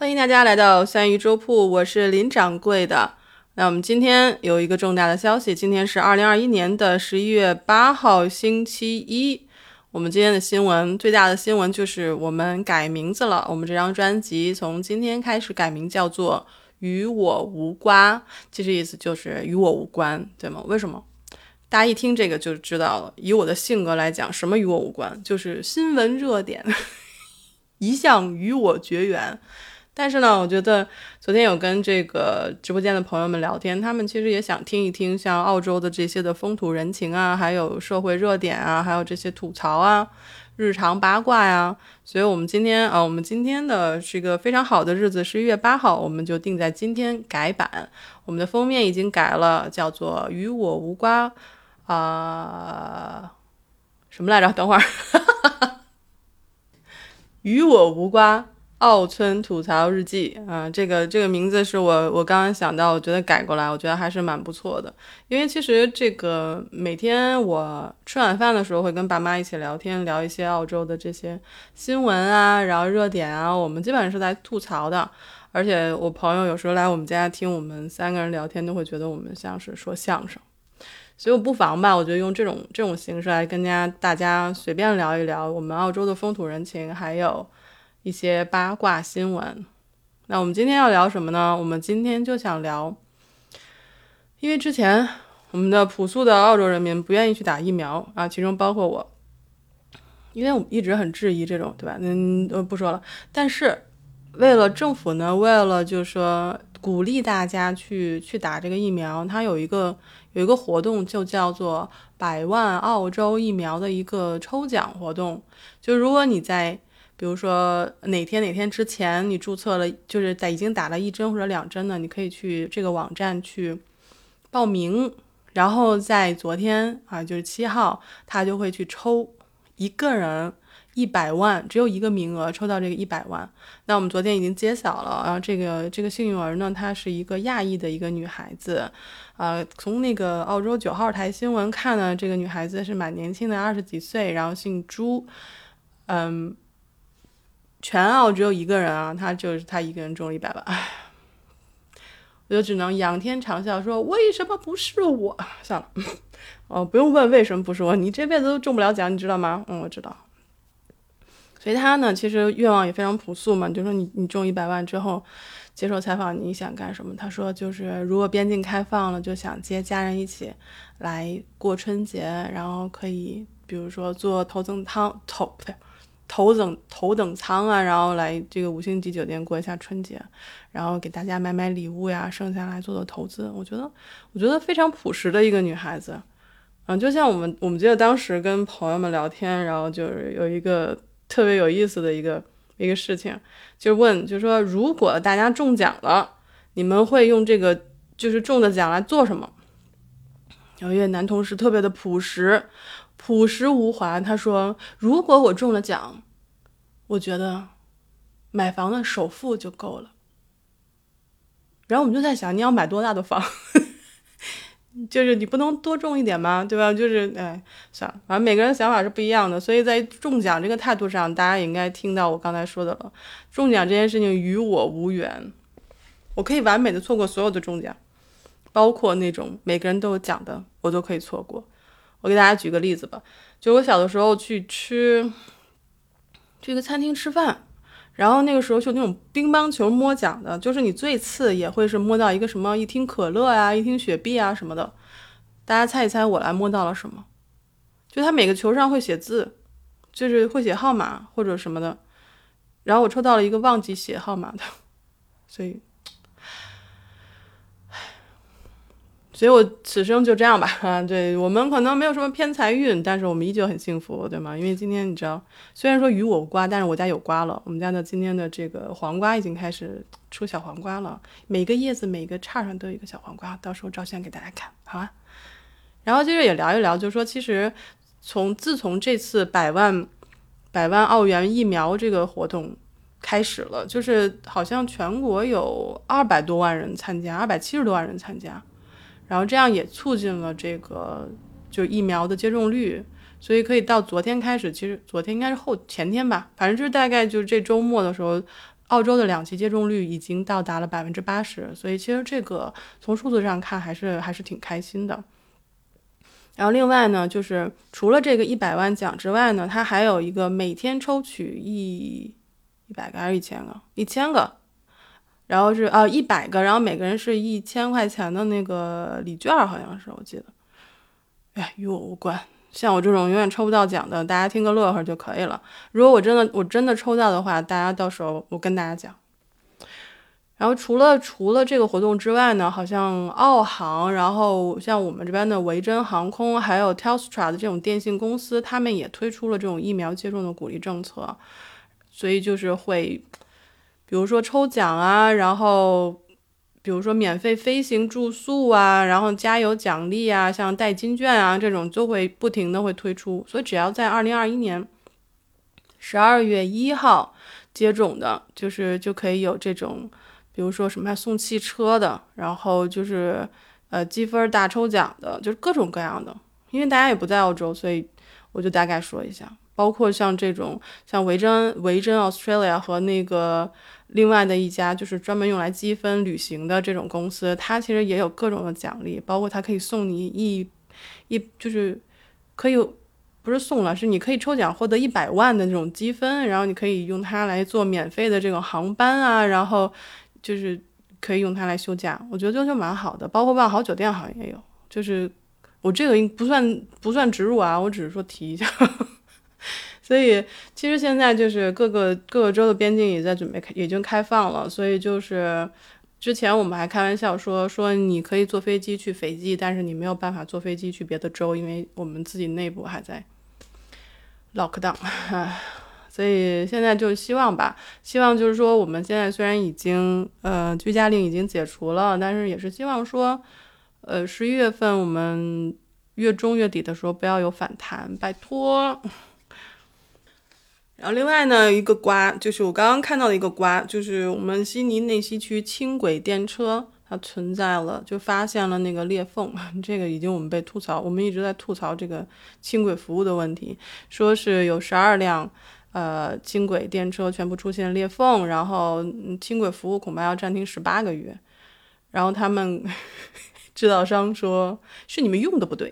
欢迎大家来到三鱼粥铺，我是林掌柜的。那我们今天有一个重大的消息，今天是二零二一年的十一月八号，星期一。我们今天的新闻最大的新闻就是我们改名字了，我们这张专辑从今天开始改名叫做《与我无关》，其实意思就是与我无关，对吗？为什么？大家一听这个就知道了。以我的性格来讲，什么与我无关？就是新闻热点，一向与我绝缘。但是呢，我觉得昨天有跟这个直播间的朋友们聊天，他们其实也想听一听像澳洲的这些的风土人情啊，还有社会热点啊，还有这些吐槽啊、日常八卦呀。所以，我们今天啊，我们今天的是一个非常好的日子，十一月八号，我们就定在今天改版。我们的封面已经改了，叫做“与我无关”啊，什么来着？等会儿，与我无关。澳村吐槽日记啊，这个这个名字是我我刚刚想到，我觉得改过来，我觉得还是蛮不错的。因为其实这个每天我吃晚饭的时候会跟爸妈一起聊天，聊一些澳洲的这些新闻啊，然后热点啊，我们基本上是在吐槽的。而且我朋友有时候来我们家听我们三个人聊天，都会觉得我们像是说相声。所以我不妨吧，我觉得用这种这种形式来跟家大家随便聊一聊我们澳洲的风土人情，还有。一些八卦新闻，那我们今天要聊什么呢？我们今天就想聊，因为之前我们的朴素的澳洲人民不愿意去打疫苗啊，其中包括我，因为我们一直很质疑这种，对吧？嗯，呃，不说了。但是为了政府呢，为了就是说鼓励大家去去打这个疫苗，它有一个有一个活动，就叫做百万澳洲疫苗的一个抽奖活动，就如果你在。比如说哪天哪天之前你注册了，就是在已经打了一针或者两针的，你可以去这个网站去报名，然后在昨天啊，就是七号，他就会去抽一个人一百万，只有一个名额抽到这个一百万。那我们昨天已经揭晓了，然后这个这个幸运儿呢，她是一个亚裔的一个女孩子，啊，从那个澳洲九号台新闻看呢，这个女孩子是蛮年轻的，二十几岁，然后姓朱，嗯。全澳只有一个人啊，他就是他一个人中了一百万，唉，我就只能仰天长啸说：“为什么不是我？”算了，哦，不用问为什么不是我，你这辈子都中不了奖，你知道吗？嗯，我知道。所以他呢，其实愿望也非常朴素嘛，就说你你中一百万之后接受采访，你想干什么？他说就是如果边境开放了，就想接家人一起来过春节，然后可以比如说做头等舱头不对。头等头等舱啊，然后来这个五星级酒店过一下春节，然后给大家买买礼物呀，剩下来做做投资。我觉得，我觉得非常朴实的一个女孩子，嗯，就像我们，我们记得当时跟朋友们聊天，然后就是有一个特别有意思的一个一个事情，就问，就说如果大家中奖了，你们会用这个就是中的奖来做什么？有一位男同事特别的朴实。朴实无华，他说：“如果我中了奖，我觉得买房的首付就够了。”然后我们就在想，你要买多大的房？就是你不能多中一点吗？对吧？就是哎，算了，反正每个人想法是不一样的，所以在中奖这个态度上，大家也应该听到我刚才说的了。中奖这件事情与我无缘，我可以完美的错过所有的中奖，包括那种每个人都有奖的，我都可以错过。我给大家举个例子吧，就我小的时候去吃这个餐厅吃饭，然后那个时候就那种乒乓球摸奖的，就是你最次也会是摸到一个什么一听可乐啊，一听雪碧啊什么的。大家猜一猜，我来摸到了什么？就他每个球上会写字，就是会写号码或者什么的。然后我抽到了一个忘记写号码的，所以。所以，我此生就这样吧。啊，对我们可能没有什么偏财运，但是我们依旧很幸福，对吗？因为今天你知道，虽然说与我无瓜，但是我家有瓜了。我们家的今天的这个黄瓜已经开始出小黄瓜了，每个叶子、每个叉上都有一个小黄瓜，到时候照相给大家看，好吧？然后接着也聊一聊，就是说，其实从自从这次百万百万澳元疫苗这个活动开始了，就是好像全国有二百多万人参加，二百七十多万人参加。然后这样也促进了这个就疫苗的接种率，所以可以到昨天开始，其实昨天应该是后前天吧，反正就是大概就是这周末的时候，澳洲的两剂接种率已经到达了百分之八十，所以其实这个从数字上看还是还是挺开心的。然后另外呢，就是除了这个一百万奖之外呢，它还有一个每天抽取一一百个还是一千个？一千个，然后是啊一百个，然后每个人是一千块钱的那个礼券，好像是我记得。哎，与我无关。像我这种永远抽不到奖的，大家听个乐呵就可以了。如果我真的我真的抽到的话，大家到时候我跟大家讲。然后除了除了这个活动之外呢，好像澳航，然后像我们这边的维珍航空，还有 Telstra 的这种电信公司，他们也推出了这种疫苗接种的鼓励政策。所以就是会，比如说抽奖啊，然后。比如说免费飞行住宿啊，然后加油奖励啊，像代金券啊这种就会不停的会推出，所以只要在二零二一年十二月一号接种的，就是就可以有这种，比如说什么送汽车的，然后就是呃积分大抽奖的，就是各种各样的。因为大家也不在澳洲，所以我就大概说一下，包括像这种像维珍维珍 Australia 和那个。另外的一家就是专门用来积分旅行的这种公司，它其实也有各种的奖励，包括它可以送你一一就是可以不是送了，是你可以抽奖获得一百万的那种积分，然后你可以用它来做免费的这种航班啊，然后就是可以用它来休假，我觉得就就蛮好的。包括万豪酒店好像也有，就是我这个不算不算植入啊，我只是说提一下。所以其实现在就是各个各个州的边境也在准备开，已经开放了。所以就是之前我们还开玩笑说说你可以坐飞机去斐济，但是你没有办法坐飞机去别的州，因为我们自己内部还在 lock down。所以现在就希望吧，希望就是说我们现在虽然已经呃居家令已经解除了，但是也是希望说呃十一月份我们月中月底的时候不要有反弹，拜托。然后另外呢，一个瓜就是我刚刚看到的一个瓜，就是我们悉尼内西区轻轨电车它存在了，就发现了那个裂缝。这个已经我们被吐槽，我们一直在吐槽这个轻轨服务的问题，说是有十二辆呃轻轨电车全部出现裂缝，然后轻轨服务恐怕要暂停十八个月。然后他们 制造商说是你们用的不对。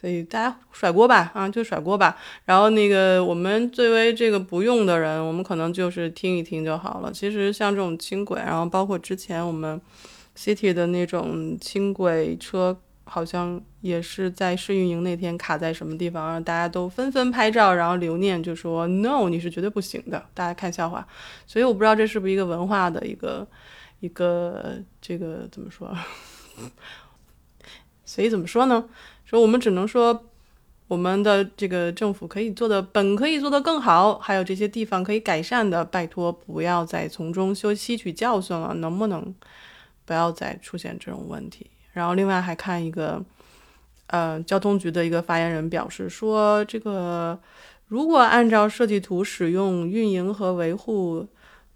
所以大家甩锅吧，啊，就甩锅吧。然后那个我们作为这个不用的人，我们可能就是听一听就好了。其实像这种轻轨，然后包括之前我们 City 的那种轻轨车，好像也是在试运营那天卡在什么地方，让大家都纷纷拍照，然后留念，就说 No，你是绝对不行的，大家看笑话。所以我不知道这是不是一个文化的一个一个这个怎么说？所以怎么说呢？说我们只能说，我们的这个政府可以做的本可以做得更好，还有这些地方可以改善的，拜托不要再从中修吸取教训了，能不能不要再出现这种问题？然后另外还看一个，呃，交通局的一个发言人表示说，这个如果按照设计图使用、运营和维护，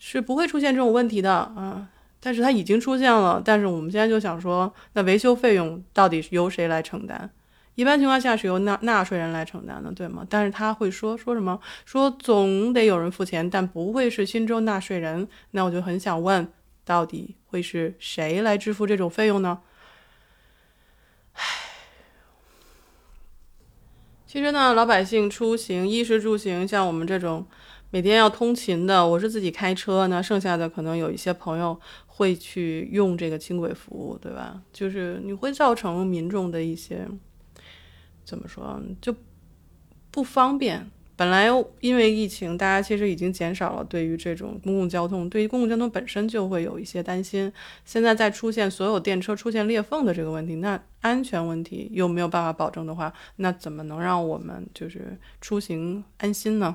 是不会出现这种问题的啊。但是它已经出现了，但是我们现在就想说，那维修费用到底是由谁来承担？一般情况下是由纳纳税人来承担的，对吗？但是他会说说什么？说总得有人付钱，但不会是新州纳税人。那我就很想问，到底会是谁来支付这种费用呢？唉，其实呢，老百姓出行，衣食住行，像我们这种每天要通勤的，我是自己开车，那剩下的可能有一些朋友会去用这个轻轨服务，对吧？就是你会造成民众的一些。怎么说就不方便？本来因为疫情，大家其实已经减少了对于这种公共交通，对于公共交通本身就会有一些担心。现在再出现所有电车出现裂缝的这个问题，那安全问题又没有办法保证的话，那怎么能让我们就是出行安心呢？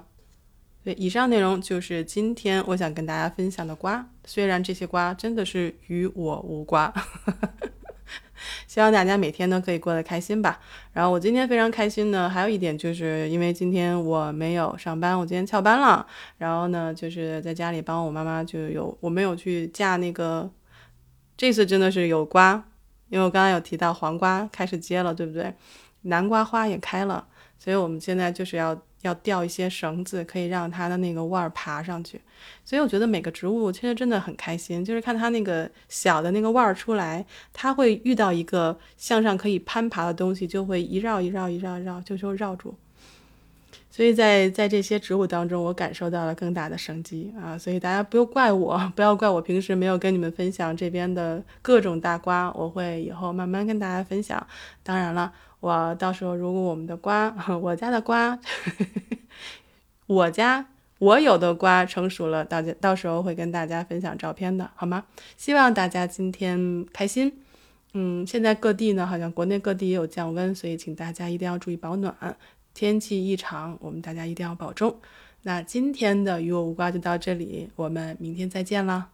对，以上内容就是今天我想跟大家分享的瓜，虽然这些瓜真的是与我无瓜。希望大家每天都可以过得开心吧。然后我今天非常开心呢，还有一点就是因为今天我没有上班，我今天翘班了。然后呢，就是在家里帮我妈妈，就有我没有去架那个。这次真的是有瓜，因为我刚刚有提到黄瓜开始结了，对不对？南瓜花也开了，所以我们现在就是要要吊一些绳子，可以让它的那个腕儿爬上去。所以我觉得每个植物其实真的很开心，就是看它那个小的那个腕儿出来，它会遇到一个向上可以攀爬的东西，就会一绕一绕一绕绕就就绕住。所以在在这些植物当中，我感受到了更大的生机啊！所以大家不用怪我，不要怪我平时没有跟你们分享这边的各种大瓜，我会以后慢慢跟大家分享。当然了，我到时候如果我们的瓜，我家的瓜，我家我有的瓜成熟了，到到时候会跟大家分享照片的，好吗？希望大家今天开心。嗯，现在各地呢，好像国内各地也有降温，所以请大家一定要注意保暖。天气异常，我们大家一定要保重。那今天的与我无瓜就到这里，我们明天再见了。